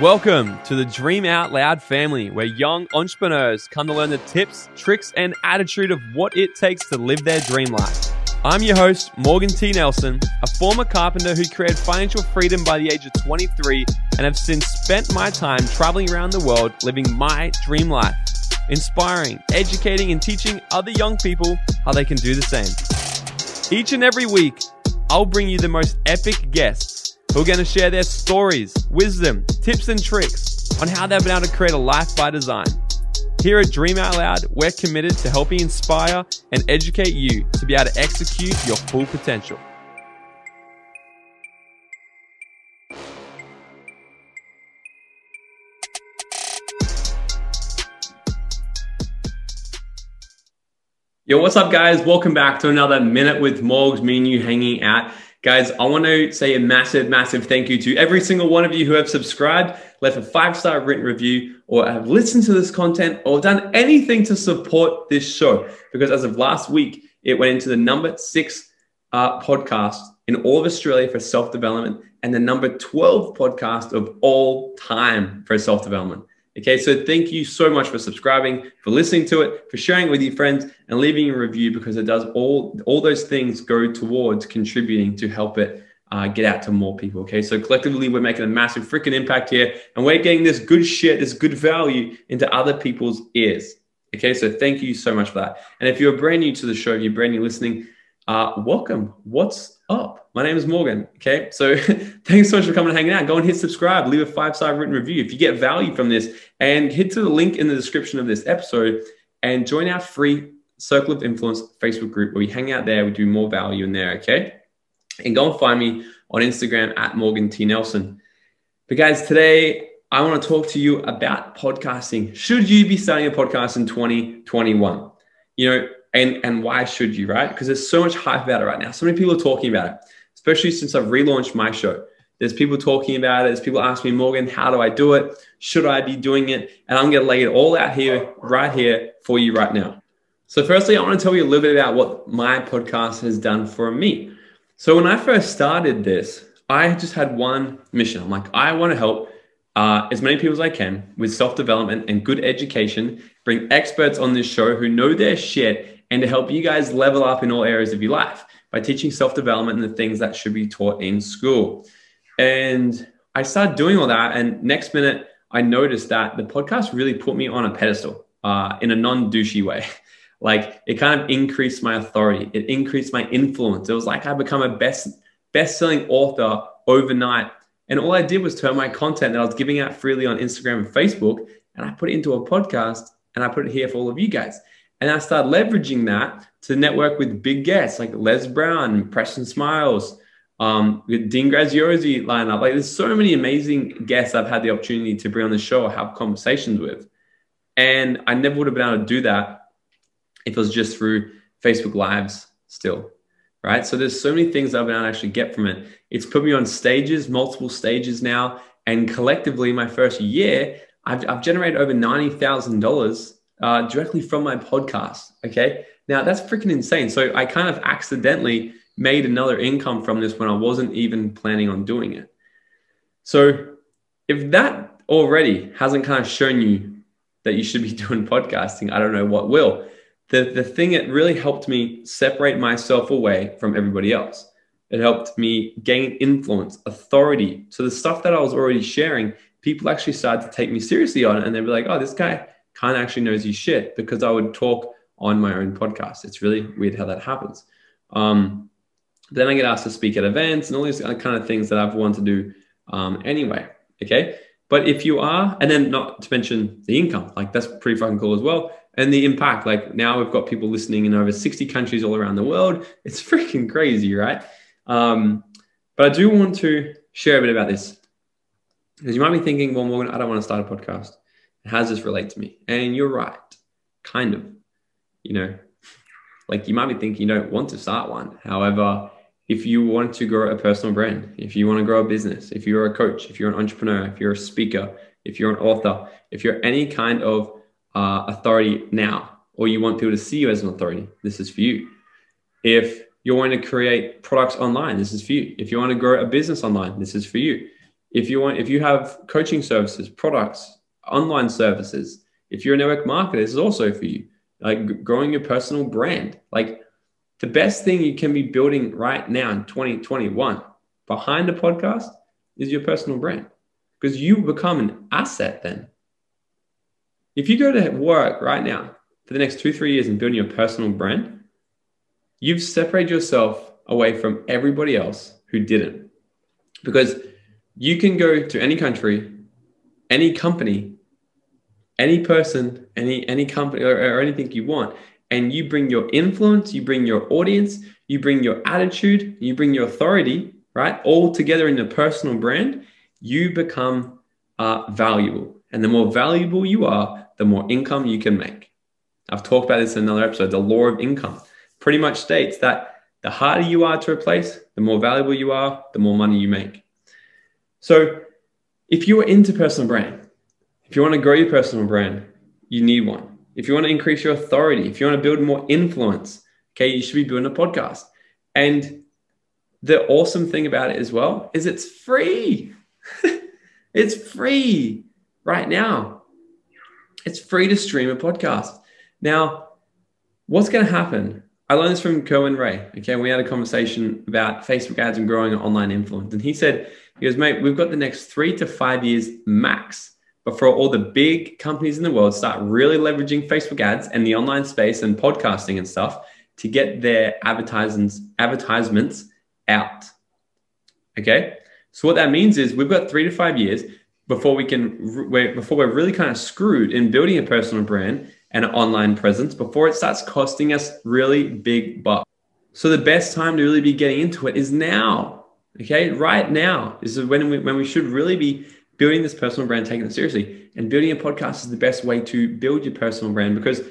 Welcome to the Dream Out Loud family, where young entrepreneurs come to learn the tips, tricks, and attitude of what it takes to live their dream life. I'm your host, Morgan T. Nelson, a former carpenter who created financial freedom by the age of 23 and have since spent my time traveling around the world living my dream life, inspiring, educating, and teaching other young people how they can do the same. Each and every week, I'll bring you the most epic guests who are going to share their stories, wisdom, tips, and tricks on how they've been able to create a life by design. Here at Dream Out Loud, we're committed to helping inspire and educate you to be able to execute your full potential. Yo, what's up, guys? Welcome back to another Minute with Morgs, me and you hanging out. Guys, I want to say a massive, massive thank you to every single one of you who have subscribed, left a five star written review, or have listened to this content, or done anything to support this show. Because as of last week, it went into the number six uh, podcast in all of Australia for self development and the number 12 podcast of all time for self development. Okay, so thank you so much for subscribing, for listening to it, for sharing it with your friends, and leaving a review because it does all all those things go towards contributing to help it uh, get out to more people. Okay, so collectively we're making a massive freaking impact here, and we're getting this good shit, this good value into other people's ears. Okay, so thank you so much for that. And if you're brand new to the show, you're brand new listening, uh, welcome. What's up? My name is Morgan. Okay. So thanks so much for coming and hanging out. Go and hit subscribe, leave a five star written review if you get value from this, and hit to the link in the description of this episode and join our free Circle of Influence Facebook group where we hang out there. We do more value in there. Okay. And go and find me on Instagram at Morgan T. Nelson. But guys, today I want to talk to you about podcasting. Should you be starting a podcast in 2021? You know, and and why should you right? Because there's so much hype about it right now. So many people are talking about it especially since i've relaunched my show. There's people talking about it. There's people asking me morgan how do i do it? Should i be doing it? And i'm going to lay it all out here right here for you right now. So firstly i want to tell you a little bit about what my podcast has done for me. So when i first started this i just had one mission. I'm like i want to help uh, as many people as I can with self development and good education, bring experts on this show who know their shit and to help you guys level up in all areas of your life by teaching self development and the things that should be taught in school. And I started doing all that. And next minute, I noticed that the podcast really put me on a pedestal uh, in a non douchey way. like it kind of increased my authority, it increased my influence. It was like I become a best best selling author overnight. And all I did was turn my content that I was giving out freely on Instagram and Facebook, and I put it into a podcast and I put it here for all of you guys. And I started leveraging that to network with big guests like Les Brown, Preston Smiles, um, Dean Graziosi lineup. Like there's so many amazing guests I've had the opportunity to bring on the show or have conversations with. And I never would have been able to do that if it was just through Facebook Lives still. Right. So there's so many things I've been able to actually get from it. It's put me on stages, multiple stages now. And collectively, my first year, I've, I've generated over $90,000 uh, directly from my podcast. Okay. Now that's freaking insane. So I kind of accidentally made another income from this when I wasn't even planning on doing it. So if that already hasn't kind of shown you that you should be doing podcasting, I don't know what will. The, the thing that really helped me separate myself away from everybody else. It helped me gain influence, authority. So the stuff that I was already sharing, people actually started to take me seriously on it. And they'd be like, oh, this guy kind of actually knows you shit because I would talk on my own podcast. It's really weird how that happens. Um, then I get asked to speak at events and all these kind of things that I've wanted to do um, anyway. Okay. But if you are, and then not to mention the income, like that's pretty fucking cool as well. And the impact, like now we've got people listening in over 60 countries all around the world. It's freaking crazy, right? Um, but I do want to share a bit about this because you might be thinking, well, Morgan, I don't want to start a podcast. How does this relate to me? And you're right, kind of. You know, like you might be thinking you don't want to start one. However, if you want to grow a personal brand, if you want to grow a business, if you're a coach, if you're an entrepreneur, if you're a speaker, if you're an author, if you're any kind of uh, authority now, or you want people to see you as an authority, this is for you. If you're wanting to create products online, this is for you. If you want to grow a business online, this is for you If you want, if you have coaching services, products, online services, if you're a network marketer, this is also for you. Like growing your personal brand. Like the best thing you can be building right now in 2021 behind a podcast is your personal brand because you become an asset then. If you go to work right now for the next two, three years and building your personal brand, you've separated yourself away from everybody else who didn't. Because you can go to any country, any company, any person, any any company or, or anything you want, and you bring your influence, you bring your audience, you bring your attitude, you bring your authority, right? All together in a personal brand, you become uh, valuable. And the more valuable you are, the more income you can make. I've talked about this in another episode. The law of income pretty much states that the harder you are to replace, the more valuable you are, the more money you make. So, if you are into personal brand, if you want to grow your personal brand, you need one. If you want to increase your authority, if you want to build more influence, okay, you should be doing a podcast. And the awesome thing about it as well is it's free. it's free right now. It's free to stream a podcast. Now, what's going to happen? I learned this from Kerwin Rae. Okay, we had a conversation about Facebook ads and growing online influence, and he said, "He goes, mate, we've got the next three to five years max before all the big companies in the world start really leveraging Facebook ads and the online space and podcasting and stuff to get their advertisements advertisements out." Okay, so what that means is we've got three to five years before we can before we're really kind of screwed in building a personal brand and an online presence before it starts costing us really big bucks. So the best time to really be getting into it is now. Okay, right now is when we when we should really be building this personal brand, taking it seriously. And building a podcast is the best way to build your personal brand because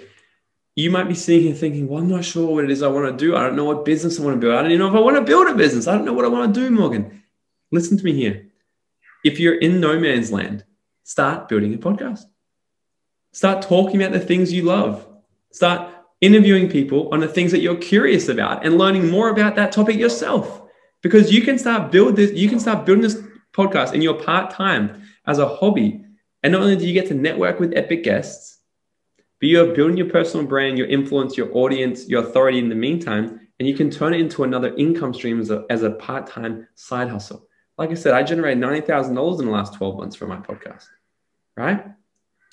you might be sitting here thinking, well, I'm not sure what it is I want to do. I don't know what business I want to build. I don't even know if I want to build a business. I don't know what I want to do, Morgan. Listen to me here. If you're in no man's land, start building a podcast. Start talking about the things you love. Start interviewing people on the things that you're curious about and learning more about that topic yourself. Because you can start build this, you can start building this podcast in your part-time as a hobby. And not only do you get to network with epic guests, but you're building your personal brand, your influence, your audience, your authority in the meantime, and you can turn it into another income stream as a, as a part-time side hustle. Like I said, I generated $90,000 in the last 12 months from my podcast, right?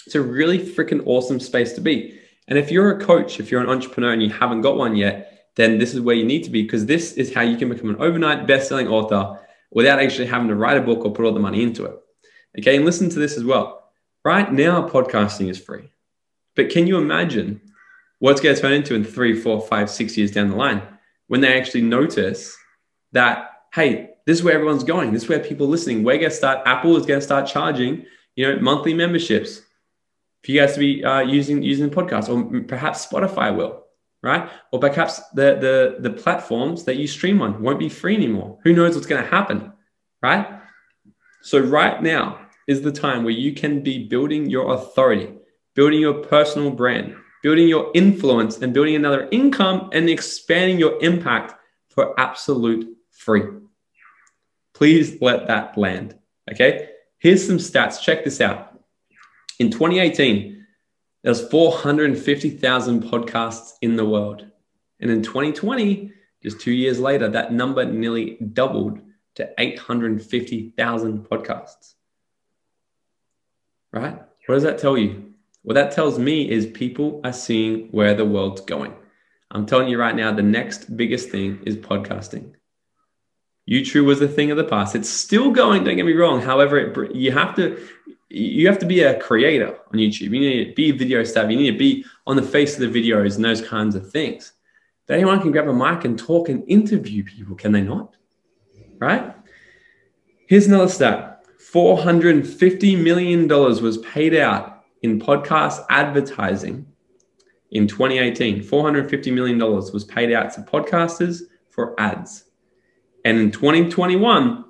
It's a really freaking awesome space to be. And if you're a coach, if you're an entrepreneur and you haven't got one yet, then this is where you need to be because this is how you can become an overnight best-selling author without actually having to write a book or put all the money into it. Okay, and listen to this as well. Right now, podcasting is free. But can you imagine what's going to turn into in three, four, five, six years down the line when they actually notice that, hey, this is where everyone's going. This is where people are listening. We're going to start, Apple is going to start charging, you know, monthly memberships for you guys to be uh, using using the podcast, or perhaps Spotify will, right? Or perhaps the the the platforms that you stream on won't be free anymore. Who knows what's going to happen, right? So right now is the time where you can be building your authority, building your personal brand, building your influence, and building another income and expanding your impact for absolute free. Please let that land. Okay. Here's some stats. Check this out. In 2018, there was 450,000 podcasts in the world. And in 2020, just two years later, that number nearly doubled to 850,000 podcasts. Right? What does that tell you? What that tells me is people are seeing where the world's going. I'm telling you right now, the next biggest thing is podcasting. YouTube was a thing of the past. It's still going. Don't get me wrong. However, it, you have to you have to be a creator on YouTube. You need to be video savvy. You need to be on the face of the videos and those kinds of things. But anyone can grab a mic and talk and interview people, can they not? Right? Here's another stat: four hundred and fifty million dollars was paid out in podcast advertising in 2018. 450 million dollars was paid out to podcasters for ads. And in 2021,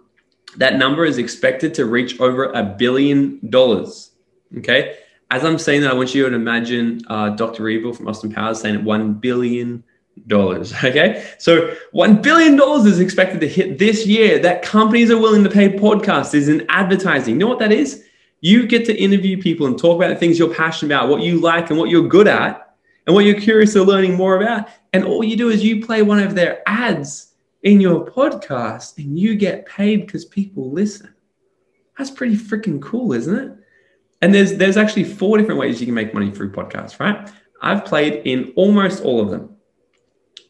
that number is expected to reach over a billion dollars. Okay. As I'm saying that, I want you to imagine uh, Dr. Evil from Austin Powers saying $1 billion. Okay. So $1 billion is expected to hit this year that companies are willing to pay podcasters in advertising. You know what that is? You get to interview people and talk about the things you're passionate about, what you like and what you're good at, and what you're curious of learning more about. And all you do is you play one of their ads in your podcast and you get paid because people listen. That's pretty freaking cool, isn't it? And there's there's actually four different ways you can make money through podcasts, right? I've played in almost all of them.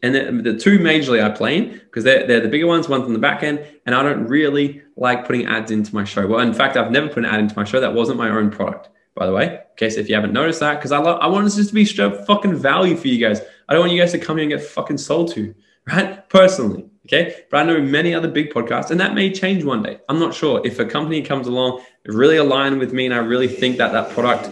And the, the two majorly I play in because they're, they're the bigger ones, one from the back end. And I don't really like putting ads into my show. Well, in fact, I've never put an ad into my show. That wasn't my own product, by the way. In case if you haven't noticed that, because I, love, I want this just to be straight fucking value for you guys. I don't want you guys to come here and get fucking sold to, right? Personally. Okay. But I know many other big podcasts, and that may change one day. I'm not sure. If a company comes along, really aligned with me, and I really think that that product,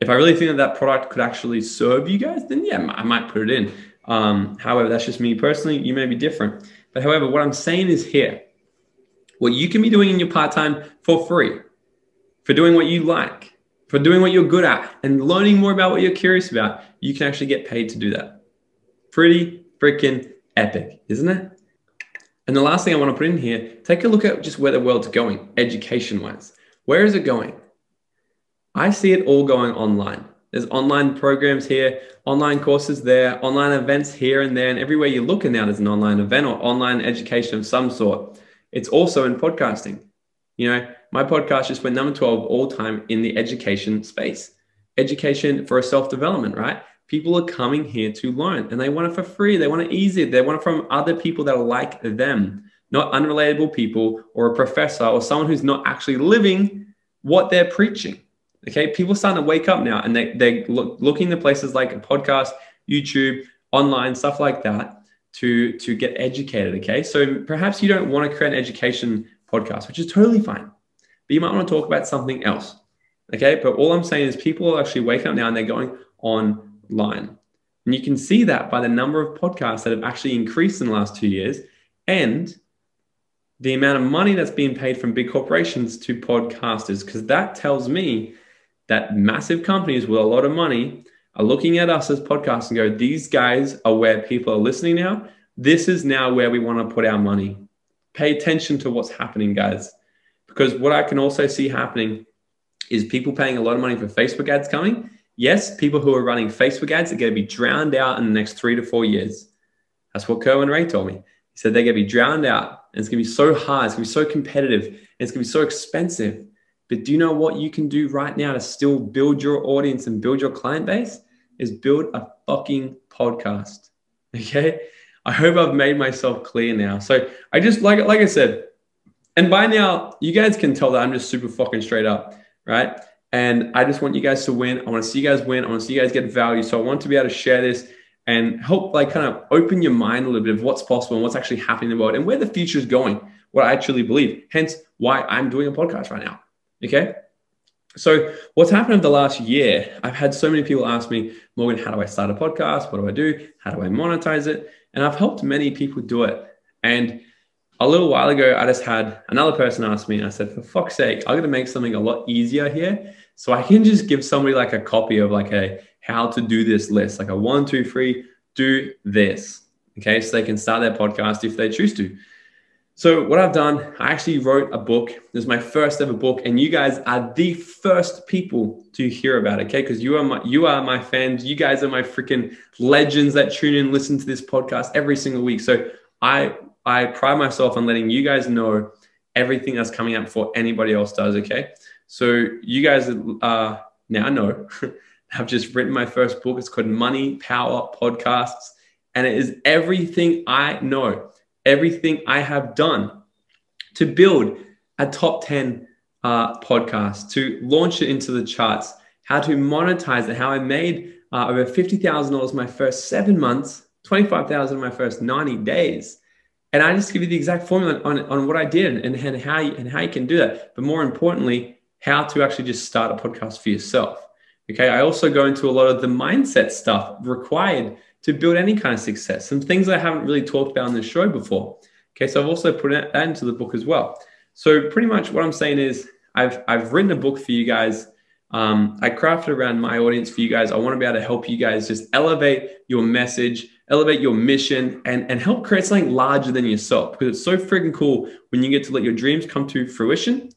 if I really think that that product could actually serve you guys, then yeah, I might put it in. Um, however, that's just me personally. You may be different. But however, what I'm saying is here, what you can be doing in your part time for free, for doing what you like, for doing what you're good at, and learning more about what you're curious about, you can actually get paid to do that. Pretty freaking epic, isn't it? And the last thing I want to put in here, take a look at just where the world's going, education wise. Where is it going? I see it all going online. There's online programs here, online courses there, online events here and there, and everywhere you look now, there's an online event or online education of some sort. It's also in podcasting. You know, my podcast just went number 12 all time in the education space. Education for self development, right? People are coming here to learn and they want it for free. They want it easy. They want it from other people that are like them, not unrelatable people or a professor or someone who's not actually living what they're preaching. Okay. People starting to wake up now and they, they're look, looking to places like a podcast, YouTube, online, stuff like that to, to get educated. Okay. So perhaps you don't want to create an education podcast, which is totally fine, but you might want to talk about something else. Okay. But all I'm saying is people are actually waking up now and they're going on line. And you can see that by the number of podcasts that have actually increased in the last two years and the amount of money that's being paid from big corporations to podcasters, because that tells me that massive companies with a lot of money are looking at us as podcasts and go, these guys are where people are listening now. This is now where we want to put our money. Pay attention to what's happening, guys. Because what I can also see happening is people paying a lot of money for Facebook ads coming Yes, people who are running Facebook ads are going to be drowned out in the next three to four years. That's what Kerwin Rae told me. He said they're going to be drowned out and it's going to be so hard. It's going to be so competitive and it's going to be so expensive. But do you know what you can do right now to still build your audience and build your client base? Is build a fucking podcast. Okay. I hope I've made myself clear now. So I just like like I said, and by now you guys can tell that I'm just super fucking straight up, right? And I just want you guys to win. I want to see you guys win. I want to see you guys get value. So I want to be able to share this and help like kind of open your mind a little bit of what's possible and what's actually happening in the world and where the future is going, what I actually believe. Hence why I'm doing a podcast right now. Okay. So what's happened in the last year, I've had so many people ask me, Morgan, how do I start a podcast? What do I do? How do I monetize it? And I've helped many people do it. And a little while ago, I just had another person ask me, and I said, for fuck's sake, I'm going to make something a lot easier here. So I can just give somebody like a copy of like a how to do this list, like a one, two, three, do this. Okay. So they can start their podcast if they choose to. So what I've done, I actually wrote a book. This is my first ever book, and you guys are the first people to hear about it. Okay, because you are my you are my fans. You guys are my freaking legends that tune in, listen to this podcast every single week. So I I pride myself on letting you guys know everything that's coming up before anybody else does. Okay. So you guys uh, now know I've just written my first book. It's called Money Power Podcasts. And it is everything I know, everything I have done to build a top 10 uh, podcast, to launch it into the charts, how to monetize it, how I made uh, over $50,000 my first seven months, 25,000 my first 90 days and I just give you the exact formula on, on what I did and, and how you, and how you can do that. But more importantly, how to actually just start a podcast for yourself. Okay. I also go into a lot of the mindset stuff required to build any kind of success. Some things I haven't really talked about on the show before. Okay. So I've also put that into the book as well. So pretty much what I'm saying is I've, I've written a book for you guys. Um, I crafted around my audience for you guys. I want to be able to help you guys just elevate your message elevate your mission, and, and help create something larger than yourself. Because it's so freaking cool when you get to let your dreams come to fruition.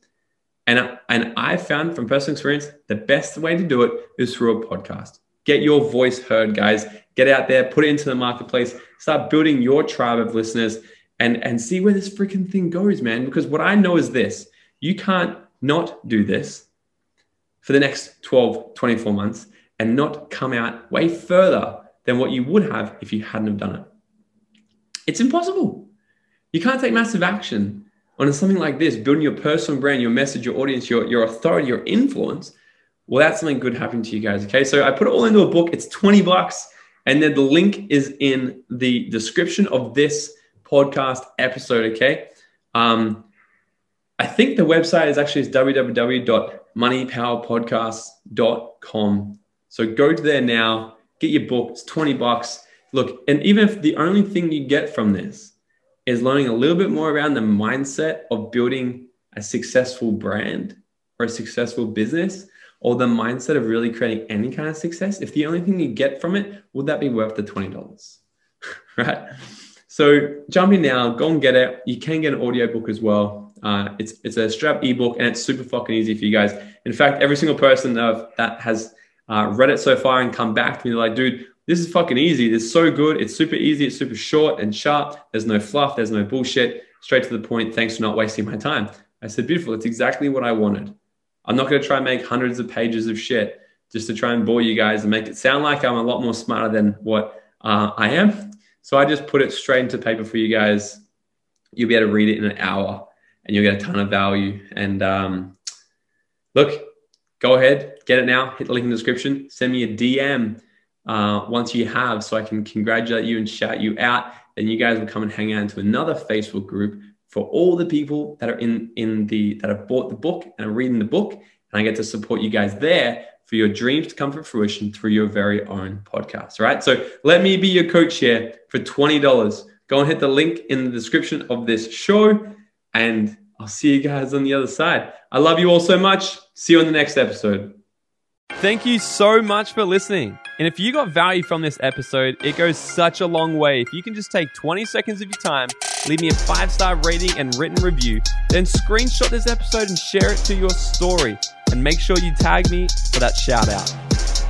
And, and I found from personal experience, the best way to do it is through a podcast. Get your voice heard, guys. Get out there, put it into the marketplace, start building your tribe of listeners and, and see where this freaking thing goes, man. Because what I know is this you can't not do this for the next 12, 24 months and not come out way further than what you would have if you hadn't have done it. It's impossible. You can't take massive action on something like this, building your personal brand, your message, your audience, your, your authority, your influence. Well, that's something good happening to you guys. Okay. So I put it all into a book. It's 20 bucks. And then the link is in the description of this podcast episode. Okay. Um, I think the website is actually www.moneypowerpodcast.com. So go to there now, get your book. It's 20 bucks. Look, and even if the only thing you get from this is learning a little bit more around the mindset of building a successful brand or a successful business or the mindset of really creating any kind of success, if the only thing you get from it, would that be worth the $20? right? So jump in now, go and get it. You can get an audiobook as well. Uh, it's it's a strap ebook and it's super fucking easy for you guys. In fact, every single person that, that has uh, read it so far and come back to me, like, dude, this is fucking easy. It's so good. It's super easy. It's super short and sharp. There's no fluff. There's no bullshit. Straight to the point. Thanks for not wasting my time. I said, beautiful. It's exactly what I wanted. I'm not going to try and make hundreds of pages of shit just to try and bore you guys and make it sound like I'm a lot more smarter than what uh, I am. So I just put it straight into paper for you guys. You'll be able to read it in an hour and you'll get a ton of value. And um, look, go ahead, get it now. Hit the link in the description. Send me a DM uh, once you have, so I can congratulate you and shout you out. Then you guys will come and hang out into another Facebook group for all the people that are in in the that have bought the book and are reading the book, and I get to support you guys there for your dreams to come to fruition through your very own podcast. Right. So let me be your coach here for twenty dollars. Go and hit the link in the description of this show and I'll see you guys on the other side. I love you all so much. See you on the next episode. Thank you so much for listening. And if you got value from this episode, it goes such a long way. If you can just take 20 seconds of your time, leave me a five star rating and written review, then screenshot this episode and share it to your story. And make sure you tag me for that shout out.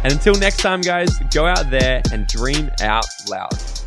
And until next time, guys, go out there and dream out loud.